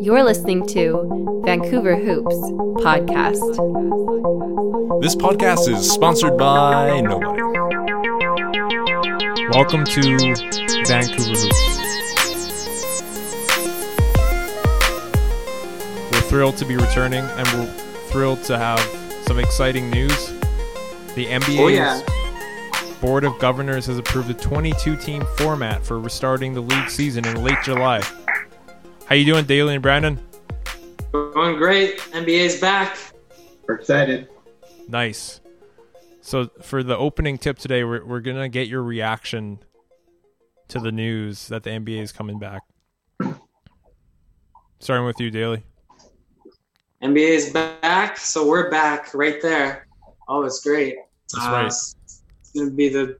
You're listening to Vancouver Hoops Podcast. This podcast is sponsored by nobody. Welcome to Vancouver Hoops. We're thrilled to be returning and we're thrilled to have some exciting news. The NBA's Oh, yeah. Board of Governors has approved a 22 team format for restarting the league season in late July. How you doing, Daly and Brandon? Going great. NBA's back. We're excited. Nice. So for the opening tip today, we're we're gonna get your reaction to the news that the NBA is coming back. Starting with you, Daly. NBA is back, so we're back right there. Oh, it's great. That's Uh, right. It's going to be the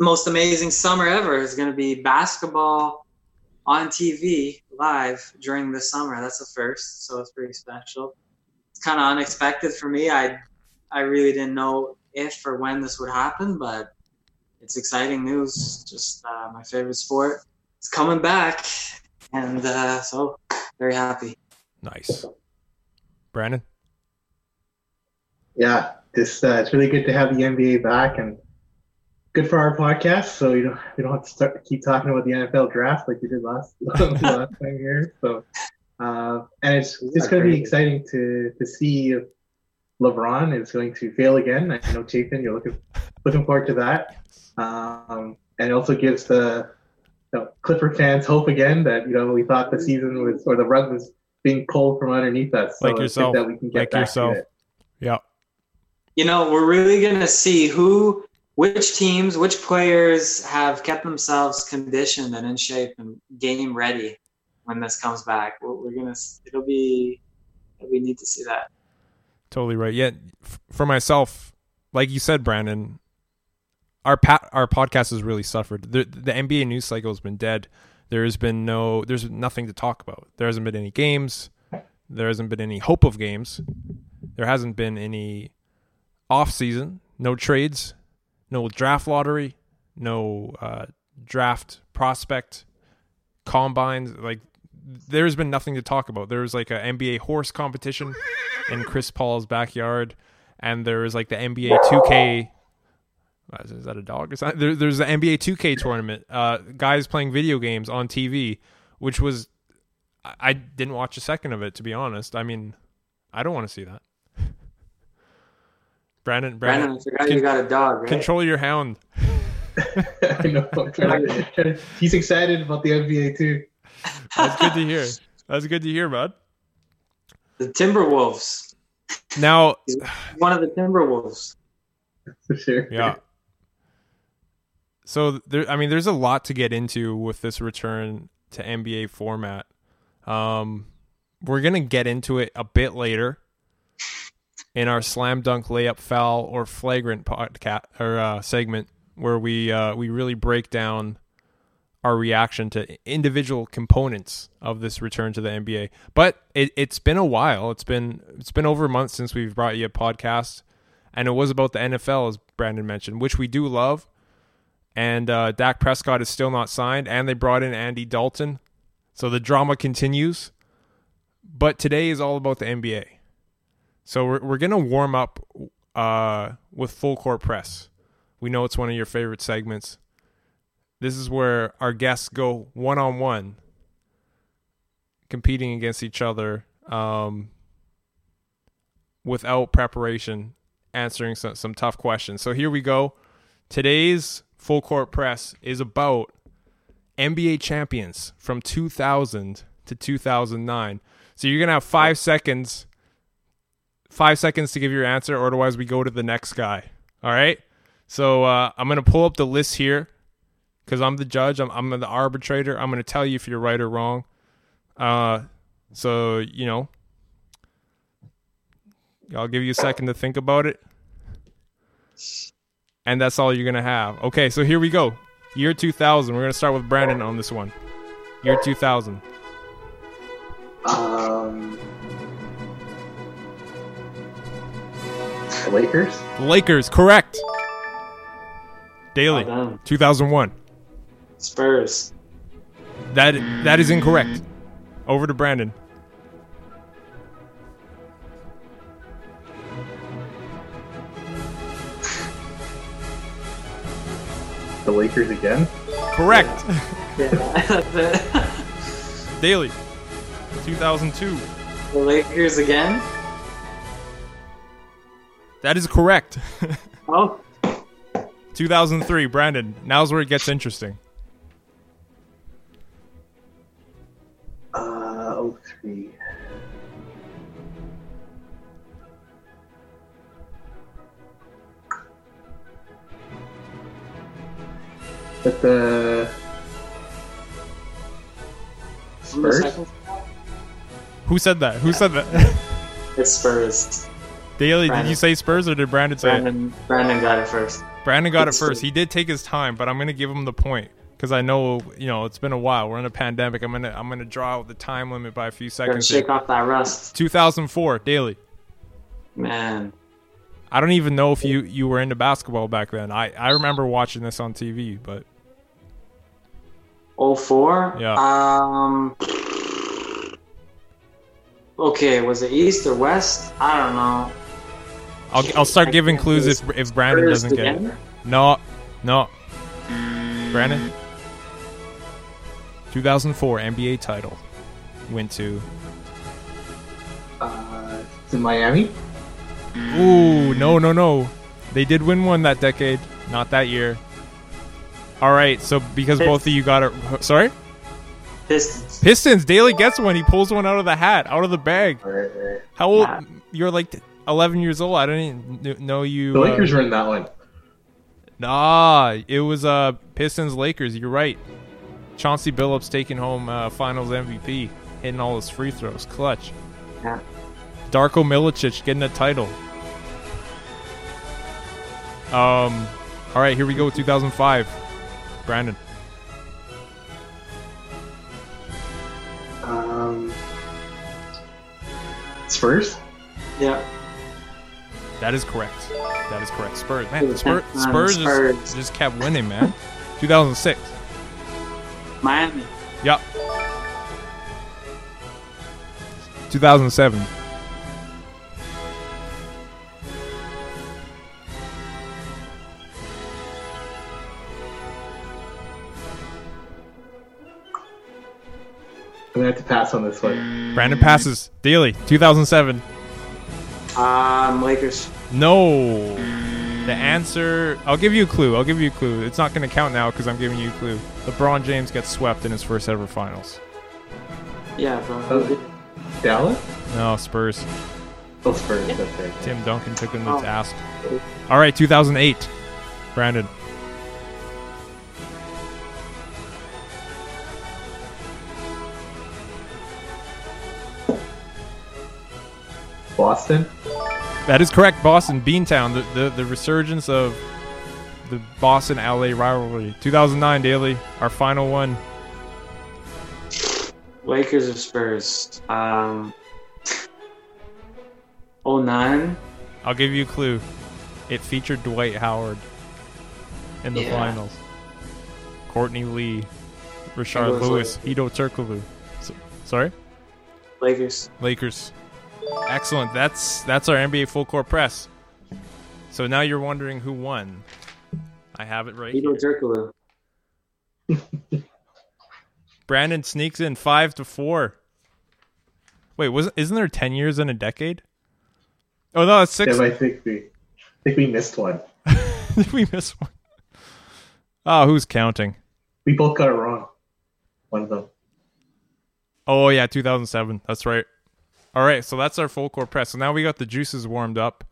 most amazing summer ever. It's going to be basketball on TV live during the summer. That's the first, so it's pretty special. It's kind of unexpected for me. I I really didn't know if or when this would happen, but it's exciting news. Just uh, my favorite sport. It's coming back, and uh, so very happy. Nice. Brandon. Yeah, this uh, it's really good to have the NBA back and good for our podcast. So you don't we don't have to start keep talking about the NFL draft like we did last last time here. So uh, and it's it's going to be exciting to to see if LeBron is going to fail again. I know Chapin, you're looking looking forward to that. Um, and it also gives the you know, Clipper fans hope again that you know we thought the season was or the rug was being pulled from underneath us. So Like yourself. that we can get Like back yourself. to it. Yeah. you know, we're really going to see who, which teams, which players have kept themselves conditioned and in shape and game ready when this comes back. We're, gonna, it'll be, we need to see that. Totally right. Yet f- for myself, like you said, Brandon, our our podcast has really suffered. The, the NBA news cycle has been dead. There has been no, there's nothing to talk about. There hasn't been any games. There hasn't been any hope of games. There hasn't been any off season. No trades. No draft lottery. No uh, draft prospect combines. Like there's been nothing to talk about. There was like a NBA horse competition in Chris Paul's backyard, and there was like the NBA 2K. uh, Is that a dog Is that, There, there's the NBA 2K tournament. Uh, guys playing video games on TV, which was I, I didn't watch a second of it to be honest. I mean, I don't want to see that. Brandon, Brandon, Brandon, I forgot con- you got a dog, right? control your hound. I know. I'm to- to- he's excited about the NBA too. That's good to hear. That's good to hear, bud. The Timberwolves. Now, One of the Timberwolves. For sure. Yeah. So there, I mean, there's a lot to get into with this return to NBA format. Um, we're gonna get into it a bit later in our slam dunk layup foul or flagrant podcast or uh, segment where we uh, we really break down our reaction to individual components of this return to the NBA. But it, it's been a while. It's been it's been over a month since we've brought you a podcast, and it was about the NFL, as Brandon mentioned, which we do love. And uh, Dak Prescott is still not signed, and they brought in Andy Dalton, so the drama continues. But today is all about the NBA, so we're we're gonna warm up uh, with full court press. We know it's one of your favorite segments. This is where our guests go one on one, competing against each other um, without preparation, answering some, some tough questions. So here we go. Today's full court press is about NBA champions from 2000 to 2009. So you're gonna have five seconds, five seconds to give your answer, or otherwise we go to the next guy. All right. So uh, I'm gonna pull up the list here because I'm the judge. I'm, I'm the arbitrator. I'm gonna tell you if you're right or wrong. Uh, so you know, I'll give you a second to think about it, and that's all you're gonna have. Okay, so here we go. Year 2000. We're gonna start with Brandon on this one. Year 2000. Lakers. The Lakers, correct. Daily, Well 2001. Spurs. That that is incorrect. Over to Brandon. The Lakers again. Correct. Yeah, that's. Daily. 2002. the Lakers again. That is correct. Oh, 2003. Brandon. Now's where it gets interesting. Uh, 03. But the Spurs? Who said that? Who said that? it's Spurs. Daily, did you say Spurs or did Brandon say it? Brandon, Brandon got it first. Brandon got it first. He did take his time, but I'm gonna give him the point because I know you know it's been a while. We're in a pandemic. I'm gonna I'm gonna draw out the time limit by a few seconds. shake off that rust, 2004 daily. man. I don't even know if you you were into basketball back then. I I remember watching this on TV, but 04? Yeah. Um. Okay, was it East or West? I don't know. I'll I'll start giving clues if if Brandon doesn't get it. No, no. Brandon. 2004 NBA title went to. uh, in Miami. Ooh, no, no, no. They did win one that decade, not that year. All right, so because both of you got it, sorry, Pistons. Pistons. Daly gets one. He pulls one out of the hat, out of the bag. All right, all right. How old? Yeah. You're like 11 years old. I didn't even know you. The uh, Lakers were in that one. Nah, it was uh Pistons Lakers. You're right. Chauncey Billups taking home uh, Finals MVP, hitting all his free throws, clutch. Yeah. Darko Milicic getting a title. Um, all right, here we go. 2005, Brandon. Um, Spurs. Yeah. That is correct. That is correct. Spurs, man. Was Spurs, um, Spurs just, just kept winning, man. 2006. Miami. Yep. 2007. I'm gonna have to pass on this one. Brandon passes. Daily. 2007. Um, Lakers. No. The answer. I'll give you a clue. I'll give you a clue. It's not going to count now because I'm giving you a clue. LeBron James gets swept in his first ever finals. Yeah, bro. Oh. Dallas. No, Spurs. Oh, Spurs. That's right. Tim Duncan took him to Oh. task. All right, 2008. Brandon. Boston. That is correct. Boston, Beantown, the, the, the resurgence of the Boston LA rivalry. 2009 Daily, our final one. Lakers or Spurs? Um, 09? I'll give you a clue. It featured Dwight Howard in the Yeah. finals. Courtney Lee, Rashard was Lewis, Hedo Turkoglu. S- sorry, Lakers. Lakers. Excellent. That's that's our NBA full court press. So now you're wondering who won. I have it right Hedo here. Turkoglu. Brandon sneaks in five to four. Wait, was isn't there ten years in a decade? Oh no, it's six. Yeah, I think we, I think we missed one. Did we missed one. Oh, who's counting? We both got it wrong. One of them. Oh yeah, 2007. That's right. All right, so that's our full court press. So now we got the juices warmed up.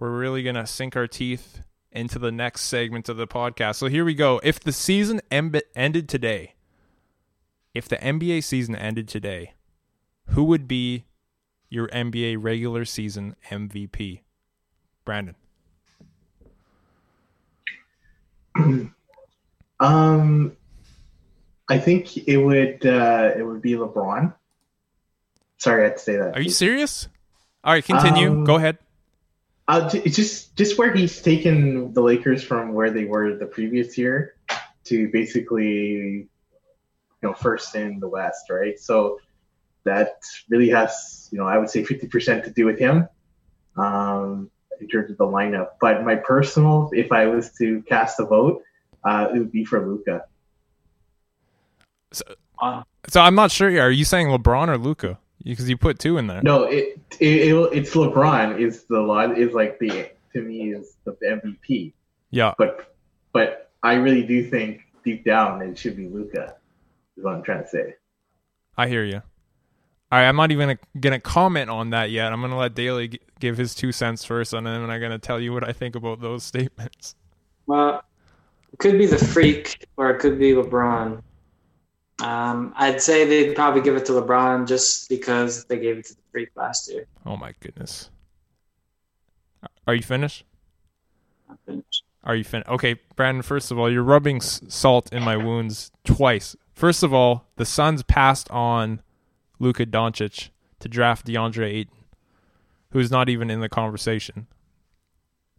We're really gonna sink our teeth into the next segment of the podcast. So here we go. If the season ended today, if the NBA season ended today, who would be your NBA regular season MVP? Brandon. Um, I think it would uh, it would be LeBron. Sorry, I had to say that. Are you serious? All right, continue. Um, Go ahead. Uh, it's just just where he's taken the Lakers from where they were the previous year to basically, you know, first in the West, right? So that really has, you know, I would say 50% to do with him um, in terms of the lineup. But my personal, if I was to cast a vote, uh, it would be for Luka. Wow. So I'm not sure. Are you saying LeBron or Luka? Because you put two in there. No, it, it, it it's LeBron is the lot is like the to me is the MVP. Yeah. But but I really do think deep down it should be Luka. Is what I'm trying to say. I hear you. All right, I'm not even gonna, gonna comment on that yet. I'm gonna let Daly g- give his two cents first, and then I'm gonna tell you what I think about those statements. Well, it could be the freak or it could be LeBron. Um, I'd say they'd probably give it to LeBron just because they gave it to the freak last year. Oh my goodness. Are you finished? I'm finished. Are you finished? Okay, Brandon. First of all, you're rubbing salt in my wounds twice. First of all, the Suns passed on Luka Doncic to draft DeAndre Ayton, who's not even in the conversation.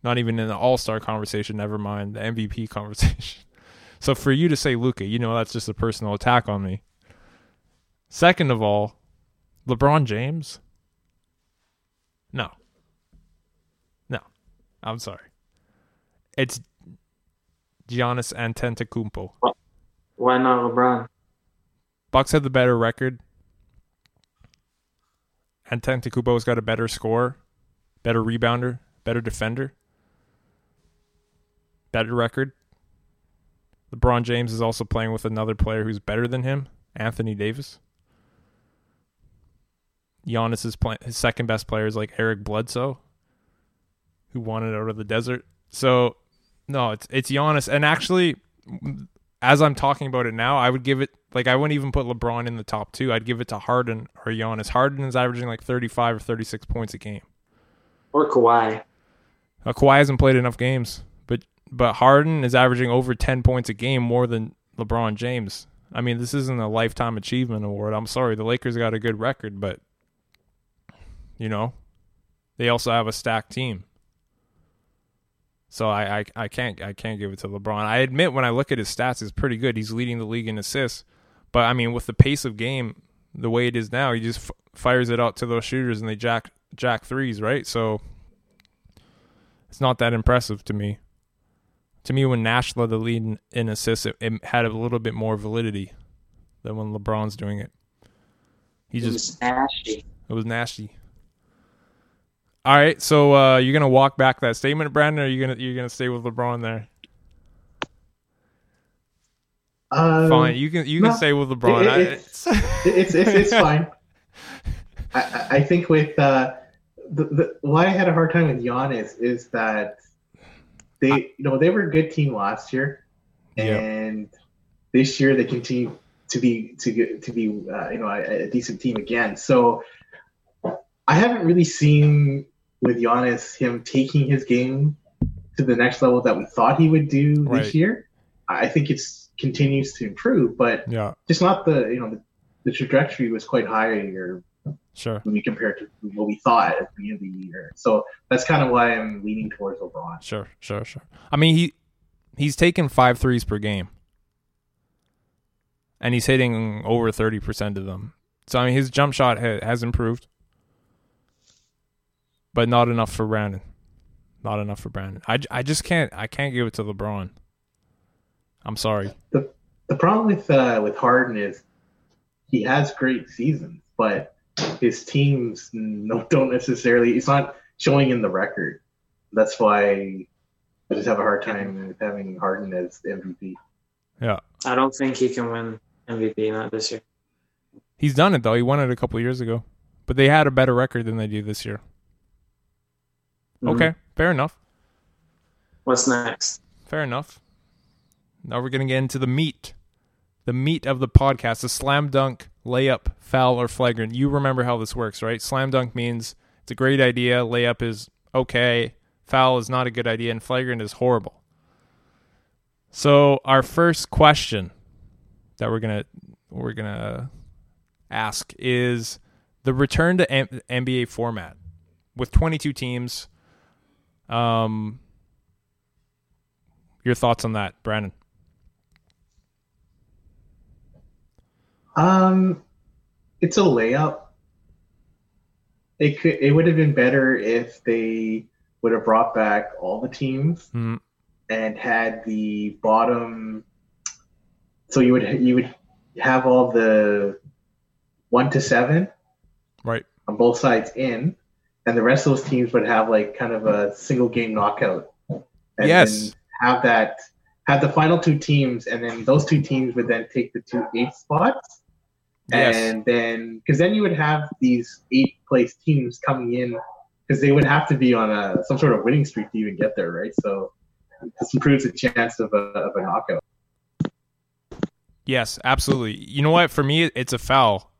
Not even in the All Star conversation. Never mind the MVP conversation. So for you to say Luka, you know that's just a personal attack on me. Second of all, LeBron James. No. No, I'm sorry. It's Giannis Antetokounmpo. Why not LeBron? Bucks had the better record. Antetokounmpo's got a better score, better rebounder, better defender, better record. LeBron James is also playing with another player who's better than him, Anthony Davis. Giannis is playing his second best player is like Eric Bledsoe, who wanted out of the desert. So, no, it's it's Giannis, and actually, as I'm talking about it now, I would give it like I wouldn't even put LeBron in the top two. I'd give it to Harden or Giannis. Harden is averaging like 35 or 36 points a game. Or Kawhi? Uh, Kawhi hasn't played enough games, but but Harden is averaging over 10 points a game more than LeBron James. I mean, this isn't a lifetime achievement award. I'm sorry, the Lakers got a good record, but you know, they also have a stacked team. So I, I, I can't I can't give it to LeBron. I admit when I look at his stats, it's pretty good. He's leading the league in assists, but I mean with the pace of game the way it is now, he just f- fires it out to those shooters and they jack jack threes, right? So it's not that impressive to me. To me, when Nash led the lead in, in assists, it, it had a little bit more validity than when LeBron's doing it. He It just was nasty. it was nasty. All right, so uh, you're gonna walk back that statement, Brandon, or you gonna you're gonna stay with LeBron there? Um, Fine, you can you can no, stay with LeBron. it- I- it's- it's it's, it's fine. I, I- I think with uh, the, the why I had a hard time with Giannis is that they you know they were a good team last year, Yeah. and this year they continue to be to get to be uh, you know a, a decent team again. So I haven't really seen with Giannis him taking his game to the next level that we thought he would do Right. this year. I think it's continues to improve, but yeah, just not the you know the, the trajectory was quite higher sure, when we compare it to what we thought at the beginning of the year. So that's kind of why I'm leaning towards LeBron. sure, sure, sure. I mean, he he's taken five threes per game, and he's hitting over thirty percent of them. So I mean, his jump shot ha- has improved, but not enough for Brandon. Not enough for Brandon. I, I just can't I can't give it to LeBron. I'm sorry. The problem with uh, with Harden is he has great seasons, but his teams no, don't necessarily. It's not showing in the record. That's why I just have a hard time having Harden as the MVP. Yeah. I don't think he can win MVP not this year. He's done it though. He won it a couple years ago, but they had a better record than they do this year. Mhm. Okay, fair enough. What's next? Fair enough. Now we're gonna get into the meat, the meat of the podcast: the slam dunk, layup, foul, or flagrant. You remember how this works, right? Slam dunk means it's a great idea. Layup is okay. Foul is not a good idea, and flagrant is horrible. So our first question that we're gonna we're gonna ask is the return to M- NBA format with 22 teams. Um, your thoughts on that, Brandon? Um, it's a layup. It could it would have been better if they would have brought back all the teams Mhm. and had the bottom. So you would you would have all the one to seven Right. on both sides in, and the rest of those teams would have like kind of a single game knockout. And Yes. have that have the final two teams, and then those two teams would then take the two eighth spots. Yes. And then, because then you would have these eight place teams coming in, because they would have to be on a some sort of winning streak to even get there, right? So this improves the chance of a, of a knockout. Yes, absolutely. You know what? For me, it's a foul.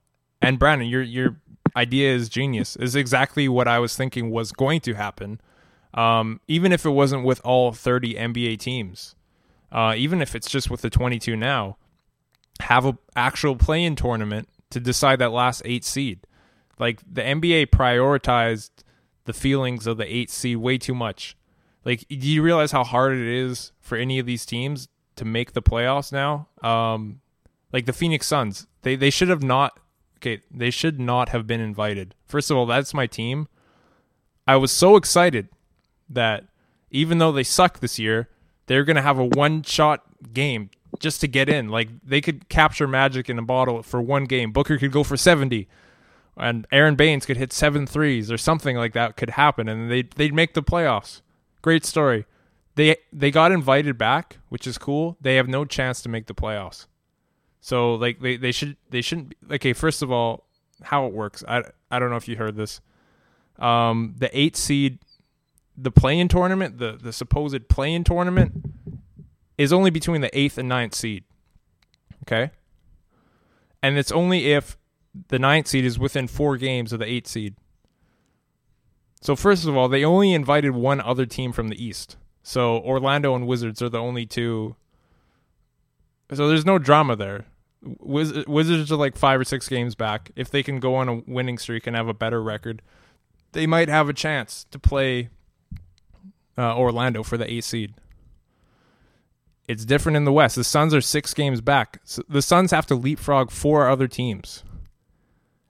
And Brandon, your your idea is genius. Is exactly what I was thinking was going to happen. Um, even if it wasn't with all 30 NBA teams, uh, even if it's just with the 22 now, have a actual play-in tournament to decide that last eight seed. Like the NBA prioritized the feelings of the eight seed way too much. Like, do you realize how hard it is for any of these teams to make the playoffs now? Um, like the Phoenix Suns, they they should have not. Okay, they should not have been invited. First of all, that's my team. I was so excited that even though they suck this year, they're gonna have a one shot game just to get in. Like they could capture magic in a bottle for one game. Booker could go for seventy, and Aron Baynes could hit seven threes or something like that could happen, and they they'd make the playoffs. Great story. They they got invited back, which is cool. They have no chance to make the playoffs. So like they, they should they shouldn't be, okay. First of all, how it works, I I don't know if you heard this. Um, the eight seed, the play-in tournament, the the supposed play-in tournament, is only between the eighth and ninth seed. Okay, and it's only if the ninth seed is within four games of the eighth seed. So first of all, they only invited one other team from the East. So Orlando and Wizards are the only two. So there's no drama there. Wiz- Wizards are like five or six games back. If they can go on a winning streak and have a better record, they might have a chance to play uh, Orlando for the eighth seed. It's different in the West. The Suns are six games back. So the Suns have to leapfrog four other teams,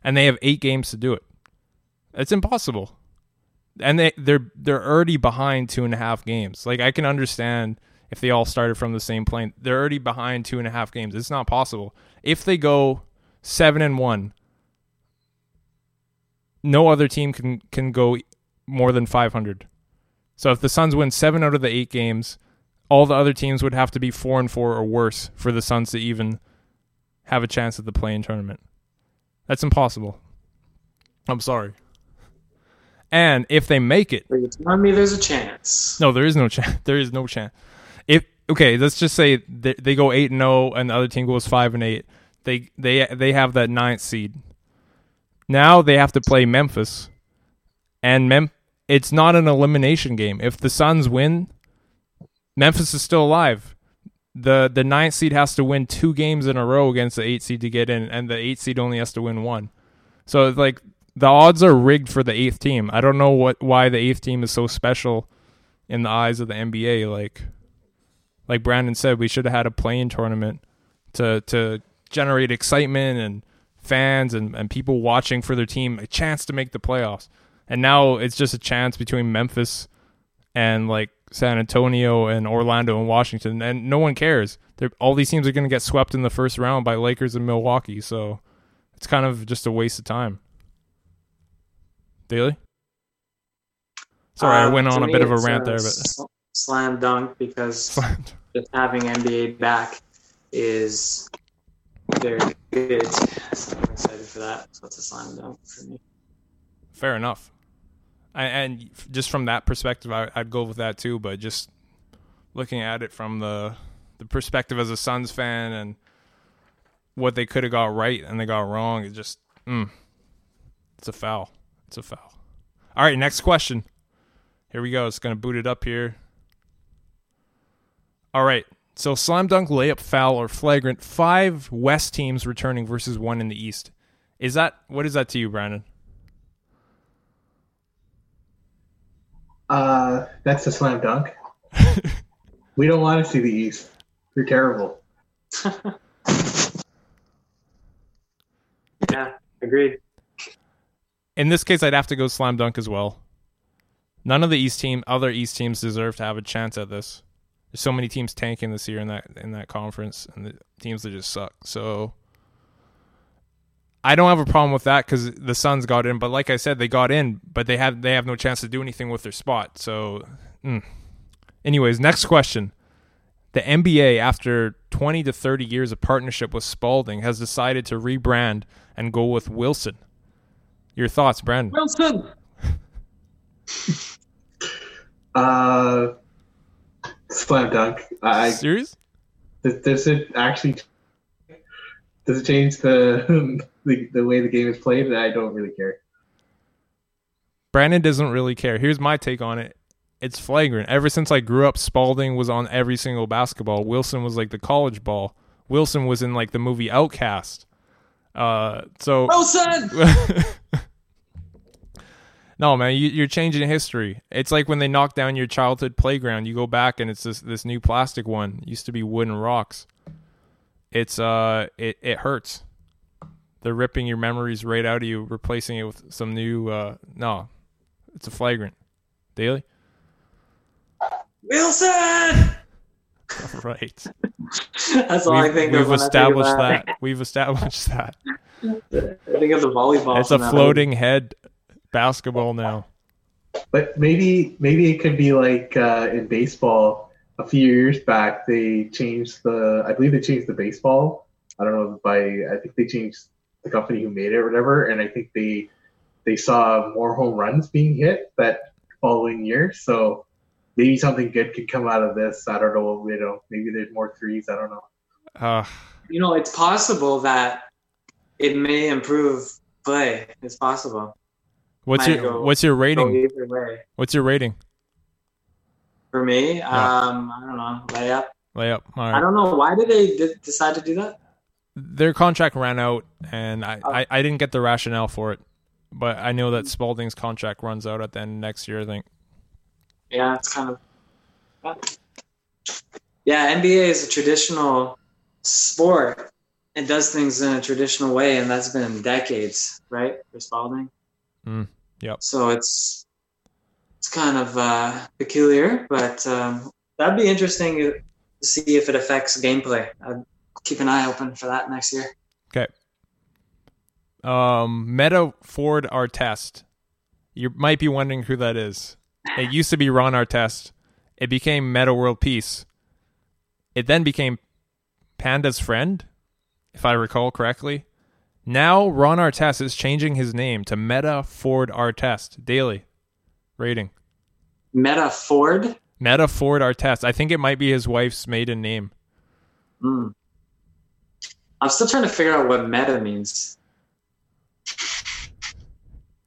and they have eight games to do it. It's impossible and they they're they're already behind two and a half games. Like I can understand if they all started from the same plane. They're already behind two and a half games. It's not possible. If they go seven and one, no other team can can go more than five hundred. So if the Suns win seven out of the eight games, all the other teams would have to be four and four or worse for the Suns to even have a chance at the play-in tournament. That's impossible. I'm sorry. And if they make it, Are you telling me there's a chance? no, there is no chance. There is no chance. If okay, let's just say they, they go eight and zero, and the other team goes five and eight. They they they have that ninth seed. Now they have to play Memphis, and Mem. It's not an elimination game. If the Suns win, Memphis is still alive. the The ninth seed has to win two games in a row against the eight seed to get in, and the eight seed only has to win one. So like the odds are rigged for the eighth team. I don't know what why the eighth team is so special in the eyes of the NBA. Like, like Brandon said, we should have had a play-in tournament to to generate excitement and fans and, and people watching for their team a chance to make the playoffs. And now it's just a chance between Memphis and like San Antonio and Orlando and Washington, and no one cares. They're, all these teams are going to get swept in the first round by Lakers and Milwaukee, so it's kind of just a waste of time. Daily. Sorry, I Uh, went on a bit of a rant there, but slam dunk because just having NBA back is very good. So I'm excited for that. So it's a slam dunk for me. fair enough. And just from that perspective, I, I'd go with that too. But just looking at it from the the perspective as a Suns fan and what they could have got right and they got wrong, it just mm, it's a foul. It's a foul. All right, next question. Here we go. It's gonna boot it up here. All right. So slam dunk, layup, foul, or flagrant. Five West teams returning versus one in the East. Is that what is that to you, Brandon? Uh, that's a slam dunk. we don't want to see the East. They're terrible. Yeah, Agreed. In this case, I'd have to go slam dunk as well. None of the East team, other East teams, deserve to have a chance at this. There's so many teams tanking this year in that in that conference, and the teams that just suck. So I don't have a problem with that because the Suns got in. But like I said, they got in, but they have they have no chance to do anything with their spot. So, mm. anyways, next question. The NBA, after 20 to 30 years of partnership with Spalding, has decided to rebrand and go with Wilson. Your thoughts, Brandon? Wilson. Uh, slam dunk. I Serious? does, does it actually does it change the, the the way the game is played? I don't really care. Brandon doesn't really care. Here's my take on it. It's flagrant. Ever since I grew up, Spalding was on every single basketball. Wilson was like the college ball. Wilson was in like the movie Outcast. Uh, so Wilson. no, man, you, you're changing history. It's like when they knock down your childhood playground. You go back and it's this this new plastic one. It used to be wooden rocks. It's uh, it it hurts. They're ripping your memories right out of you, replacing it with some new. Uh, no, it's a flagrant. Daily. Wilson. Right. That's all I We've, think we've of when think established that. We've established that. I think of the volleyball. It's a from that floating head basketball now. But maybe maybe it could be like uh, in baseball. A few years back, they changed the. I believe they changed the baseball. I don't know by. I think they changed the company who made it or whatever, and I think they they saw more home runs being hit that following year. So maybe something good could come out of this. I don't know. You know, maybe there's more threes. I don't know. Uh, You know, it's possible that it may improve play. It's possible. what's Might your go- what's your rating? What's your rating? For me, Yeah. um, I don't know. Layup. Layup. All I don't know why did they d- decide to do that. Their contract ran out, and I, Oh. I I didn't get the rationale for it, but I know that Spalding's contract runs out at the end of next year. I think. Yeah, it's kind of. Yeah, NBA is a traditional sport. It does things in a traditional way, and that's been decades, right? For Spalding. Mm, yep. So it's it's kind of uh, peculiar, but um, that'd be interesting to see if it affects gameplay. I'd keep an eye open for that next year. Okay. Um, Metta Ford Artest. You might be wondering who that is. It used to be Ron Artest. It became Metta World Peace. It then became Panda's friend, if I recall correctly. Now Ron Artest is changing his name to Metta Ford Artest. Daily rating. Metta Ford. Metta Ford Artest. I think it might be his wife's maiden name. Hmm. I'm still trying to figure out what meta means.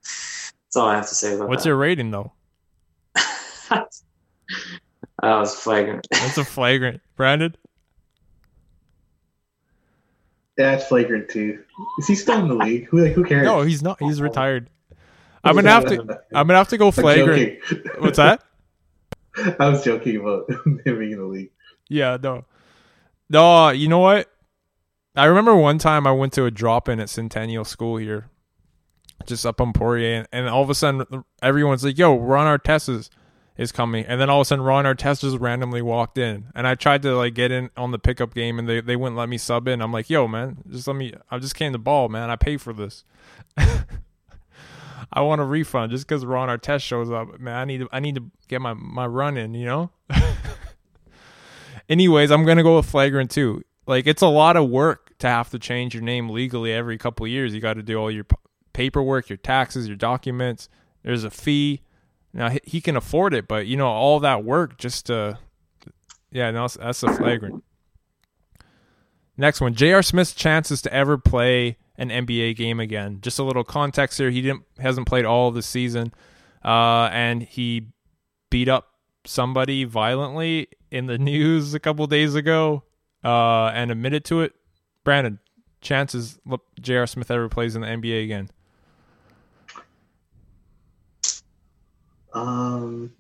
That's all I have to say about What's that. your rating though? that was flagrant. That's a flagrant. Brandon? Yeah, it's flagrant too. Is he still in the league? Who like who cares? No, he's not. He's retired. I'm gonna have to. I'm gonna have to go flagrant. What's that? I was joking about him being in the league. Yeah, no. No, you know what? I remember one time I went to a drop in at Centennial School here, just up on Poirier, and, and all of a sudden everyone's like, yo, Ron Artest is, is coming. And then all of a sudden Ron Artest just randomly walked in. And I tried to like get in on the pickup game and they, they wouldn't let me sub in. I'm like, yo, man, just let me, I just came to ball, man. I pay for this. I want a refund just because Ron Artest shows up. Man, I need to, I need to get my, my run in, you know? Anyways, I'm gonna go with flagrant too. Like it's a lot of work to have to change your name legally every couple years. You got to do all your p- paperwork, your taxes, your documents. There's a fee. Now he, he can afford it, but you know all that work just to. Yeah, no, that's, that's a flagrant. Next one, J.R. Smith's chances to ever play an NBA game again. Just a little context here. He didn't hasn't played all of the season, uh, and he beat up somebody violently in the news a couple days ago uh, and admitted to it. Brandon, chances look, J.R. Smith ever plays in the NBA again? Um,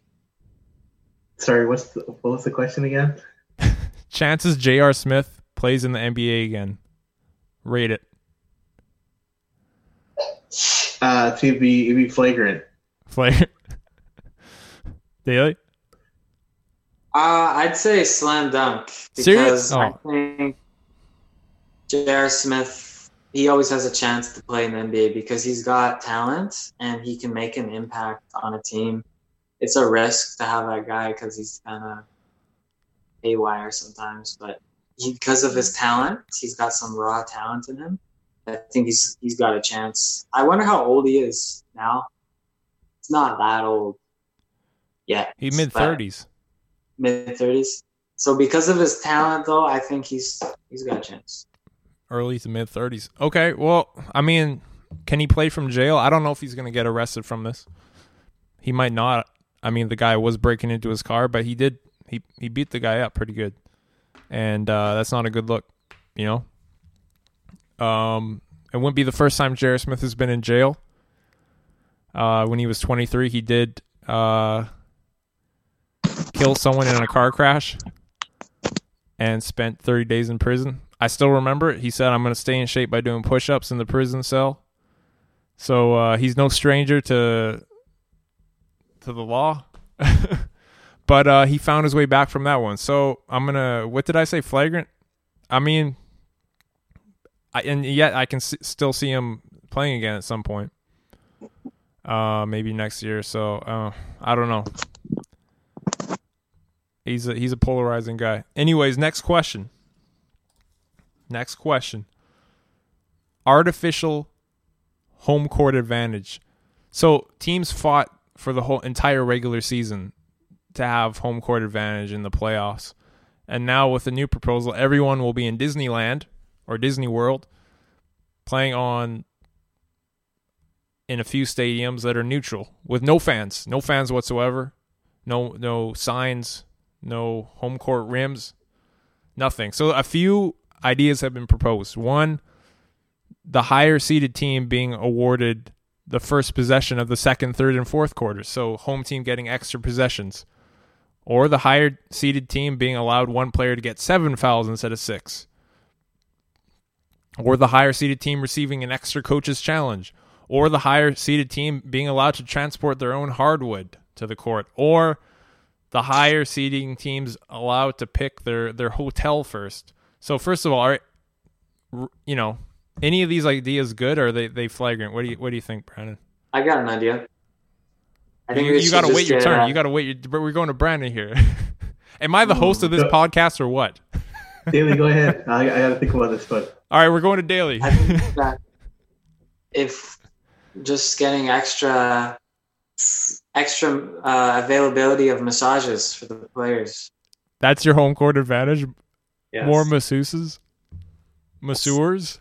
sorry, what's the, what was the question again? Chances J.R. Smith plays in the NBA again? Rate it. Uh, it'd be it'd be flagrant. Flagrant. Daily. Uh, I'd say slam dunk because Serious? I Oh. think J.R. Smith he always has a chance to play in the NBA because he's got talent and he can make an impact on a team. It's a risk to have that guy because he's kind of haywire sometimes, but he, because of his talent, he's got some raw talent in him. I think he's he's got a chance. I wonder how old he is now. It's not that old yet. He mid thirties. Mid thirties. So because of his talent, though, I think he's he's got a chance. Early to mid thirties. Okay. Well, I mean, can he play from jail? I don't know if he's gonna get arrested from this. He might not. I mean, the guy was breaking into his car, but he did. He he beat the guy up pretty good, and uh, that's not a good look. You know. Um, it wouldn't be the first time J.R. Smith has been in jail. Uh, when he was 23, he did uh, kill someone in a car crash and spent 30 days in prison. I still remember it. He said, I'm going to stay in shape by doing push ups in the prison cell. So uh, he's no stranger to to the law. but uh, he found his way back from that one. So I'm going to, what did I say? Flagrant? I mean, I, and yet I can s- still see him playing again at some point. Uh, maybe next year. So uh, I don't know. He's a he's a polarizing guy. Anyways, next question. Next question. Artificial home court advantage. So teams fought for the whole entire regular season to have home court advantage in the playoffs. And now with the new proposal, everyone will be in Disneyland or Disney World playing on in a few stadiums that are neutral with no fans, no fans whatsoever, no no signs, no home court rims, nothing. So a few ideas have been proposed. One, the higher seeded team being awarded the first possession of the second, third, and fourth quarters. So home team getting extra possessions. Or the higher seeded team being allowed one player to get seven fouls instead of six. Or the higher seeded team receiving an extra coach's challenge. Or the higher seeded team being allowed to transport their own hardwood to the court. Or the higher seeding teams allowed to pick their, their hotel first. So first of all, are you know any of these ideas good or are they they flagrant? What do you what do you think, Brandon? I got an idea. I You, you got to wait your turn. uh, You got to wait. Your, we're going to Brandon here. Am I the host of this Go- podcast or what? Daily, go ahead. I, I got to think about this, but All right, we're going to Daily. I think that if just getting extra extra uh, availability of massages for the players. That's your home court advantage. Yes. More masseuses, masseurs.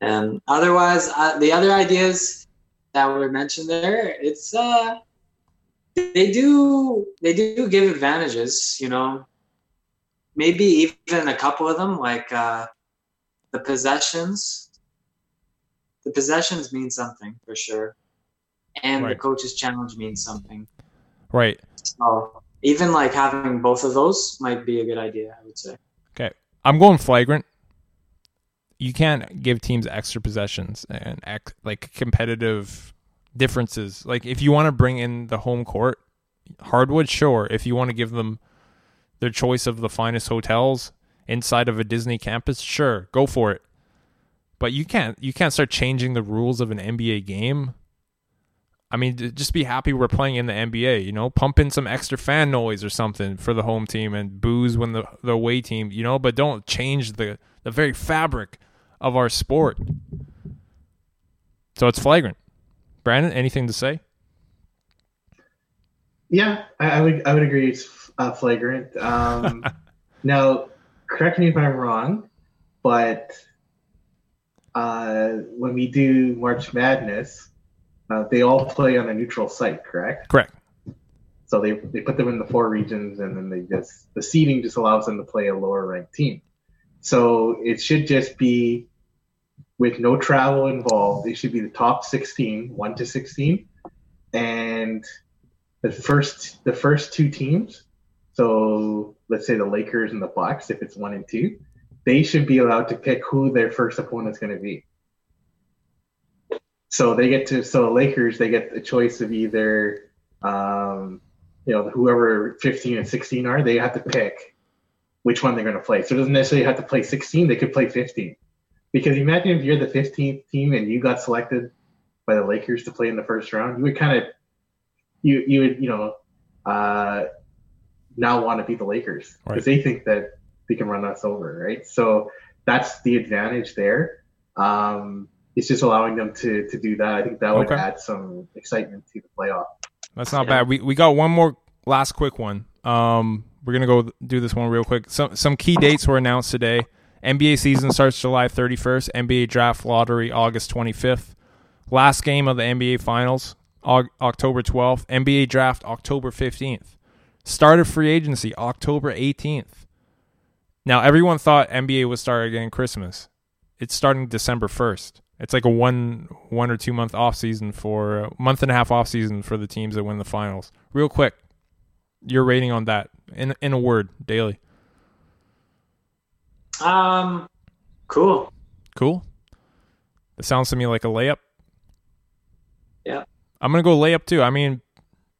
And otherwise, uh, the other ideas that were mentioned there, it's uh, they do they do give advantages. You know, maybe even a couple of them, like uh, the possessions. The possessions mean something for sure, and the Right. coach's challenge means something. Right. So even like having both of those might be a good idea. I would say. Okay. I'm going flagrant. You can't give teams extra possessions and ex- like competitive differences. Like if you want to bring in the home court hardwood, sure. If you want to give them their choice of the finest hotels inside of a Disney campus, sure, go for it. But you can't you can't start changing the rules of an NBA game. I mean, just be happy we're playing in the NBA. You know, pump in some extra fan noise or something for the home team, and booze when the the away team. You know, but don't change the the very fabric of our sport. So it's flagrant. Brandon, anything to say? yeah, I, I would I would agree it's uh, flagrant. Um, now, correct me if I'm wrong, but uh, when we do March Madness, uh, they all play on a neutral site, correct? Correct. So they, they put them in the four regions, and then they just the seeding just allows them to play a lower ranked team. So it should just be with no travel involved. It should be the top 16, one to 16, and the first the first two teams. So let's say the Lakers and the Bucks, if it's one and two, they should be allowed to pick who their first opponent's going to be. So they get to so the Lakers they get the choice of either um, you know whoever 15 and 16 are they have to pick which one they're going to play. So it doesn't necessarily have to play 16; they could play 15. Because imagine if you're the 15th team and you got selected by the Lakers to play in the first round, you would kind of you you would you know uh, now want to beat the Lakers because Right. they think that they can run us over, right? So that's the advantage there. Um, it's just allowing them to to do that. I think that would Okay. add some excitement to the playoff. That's not Yeah. bad. We we got one more last quick one. Um, we're gonna go do this one real quick. Some some key dates were announced today. NBA season starts July 31st. NBA draft lottery August 25th. Last game of the NBA finals Aug- October 12th. NBA draft October 15th. Start of free agency October 18th. Now everyone thought NBA would start again Christmas. It's starting December 1st. It's like a one one or two month off season for a month and a half off season for the teams that win the finals. Real quick, your rating on that in in a word, Daly. Um, cool. Cool. That sounds to me like a layup. Yeah. I'm gonna go layup too. I mean,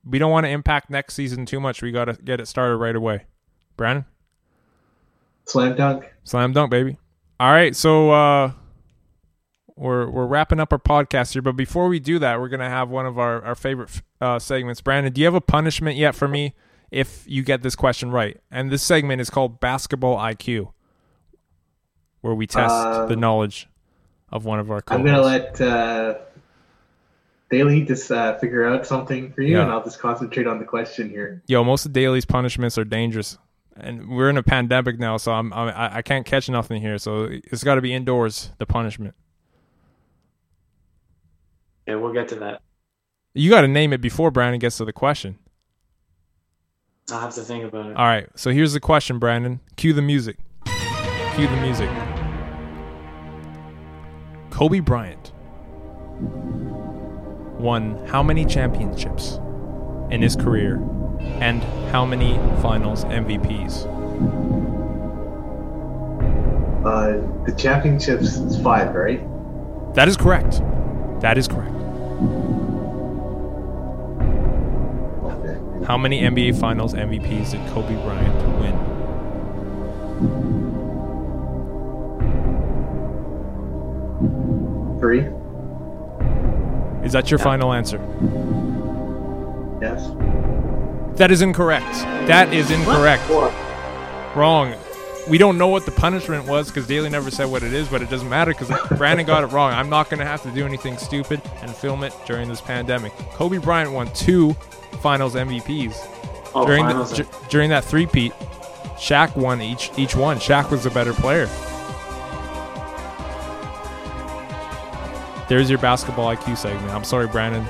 we don't want to impact next season too much. We gotta get it started right away. Brandon, Slam dunk. slam dunk, baby. All right, so uh, we're we're wrapping up our podcast here, but before we do that, we're gonna have one of our our favorite uh, segments. Brandon, do you have a punishment yet for me if you get this question right? And this segment is called Basketball IQ, where we test Um, the knowledge of one of our. I'm gonna let uh, Daly just uh, figure out something for you, Yeah. and I'll just concentrate on the question here. Yo, most of Daly's punishments are dangerous, and we're in a pandemic now, so I'm, I'm I I can't catch nothing here. So it's got to be indoors. The punishment. Yeah, we'll get to that. You got to name it before Brandon gets to the question. I'll have to think about it. All right. So here's the question, Brandon. Cue the music. Cue the music. Kobe Bryant won how many championships in his career, and how many Finals MVPs? Uh, the championships is five, right? That is correct. That is correct. How many NBA Finals MVPs did Kobe Bryant win? Three. Is that your final answer? Yes. That is incorrect. That is incorrect. Four. Wrong. We don't know what the punishment was because Daly never said what it is, but it doesn't matter because Brandon got it wrong. I'm not going to have to do anything stupid and film it during this pandemic. Kobe Bryant won two Finals MVPs Oh, during finals. the, dur- during that three-peat. Shaq won each each one. Shaq was a better player. There's your basketball IQ segment. I'm sorry, Brandon,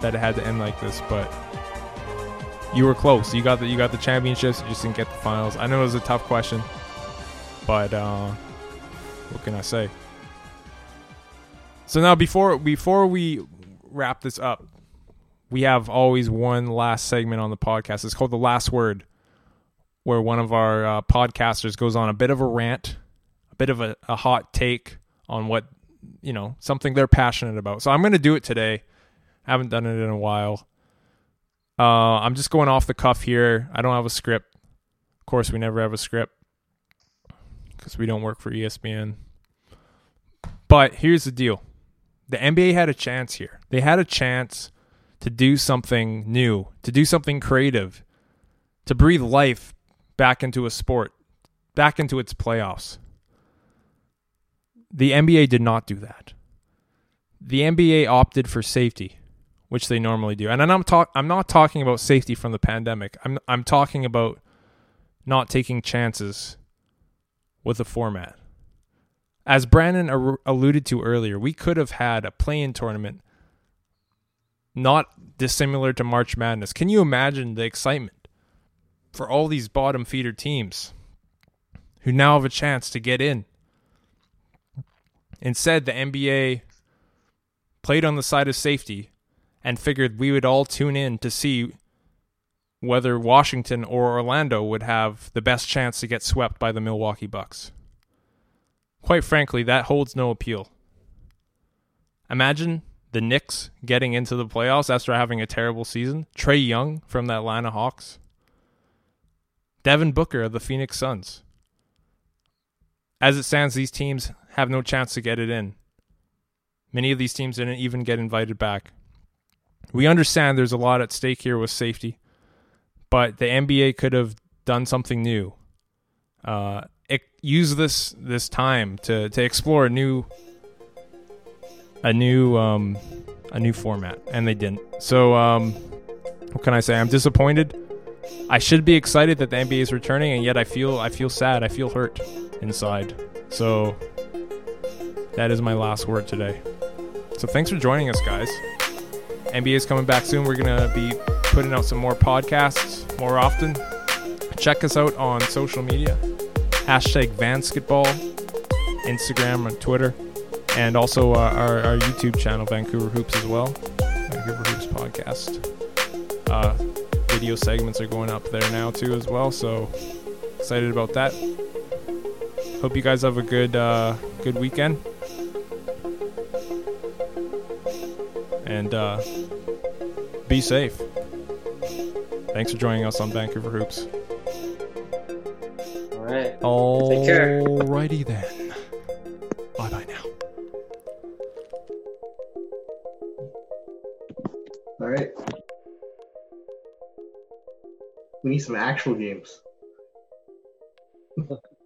that it had to end like this, but you were close. You got the you got the championships. You just didn't get the finals. I know it was a tough question, but uh, what can I say? So now before before we wrap this up, we have always one last segment on the podcast. It's called the last word, where one of our uh, podcasters goes on a bit of a rant, a bit of a, a hot take on what you know something they're passionate about. So I'm going to do it today. I haven't done it in a while. Uh, I'm just going off the cuff here. I don't have a script. Of course, we never have a script because we don't work for ESPN. But here's the deal the NBA had a chance here. They had a chance to do something new, to do something creative, to breathe life back into a sport, back into its playoffs. The NBA did not do that. The NBA opted for safety which they normally do. And I'm talk I'm not talking about safety from the pandemic. I'm I'm talking about not taking chances with a format. As Brandon ar- alluded to earlier, we could have had a play-in tournament not dissimilar to March Madness. Can you imagine the excitement for all these bottom feeder teams who now have a chance to get in? Instead, the NBA played on the side of safety and figured we would all tune in to see whether Washington or Orlando would have the best chance to get swept by the Milwaukee Bucks. Quite frankly, that holds no appeal. Imagine the Knicks getting into the playoffs after having a terrible season. Trae Young from the Atlanta Hawks. Devin Booker of the Phoenix Suns. As it stands, these teams have no chance to get it in. Many of these teams didn't even get invited back. We understand there's a lot at stake here with safety, but the NBA could have done something new. Uh, it, use this this time to to explore a new a new um, a new format, and they didn't. So um, what can I say? I'm disappointed. I should be excited that the NBA is returning, and yet I feel I feel sad. I feel hurt inside. So that is my last word today. So thanks for joining us, guys. NBA is coming back soon. We're gonna be putting out some more podcasts more often. Check us out on social media. Hashtag Vansketball, Instagram and Twitter, and also uh, our, our YouTube channel, Vancouver Hoops, as well. Vancouver Hoops podcast. Uh, video segments are going up there now too, as well. So excited about that. Hope you guys have a good uh, good weekend. And uh, be safe. Thanks for joining us on Vancouver Hoops. All right. All care. righty then. Bye bye now. All right. We need some actual games.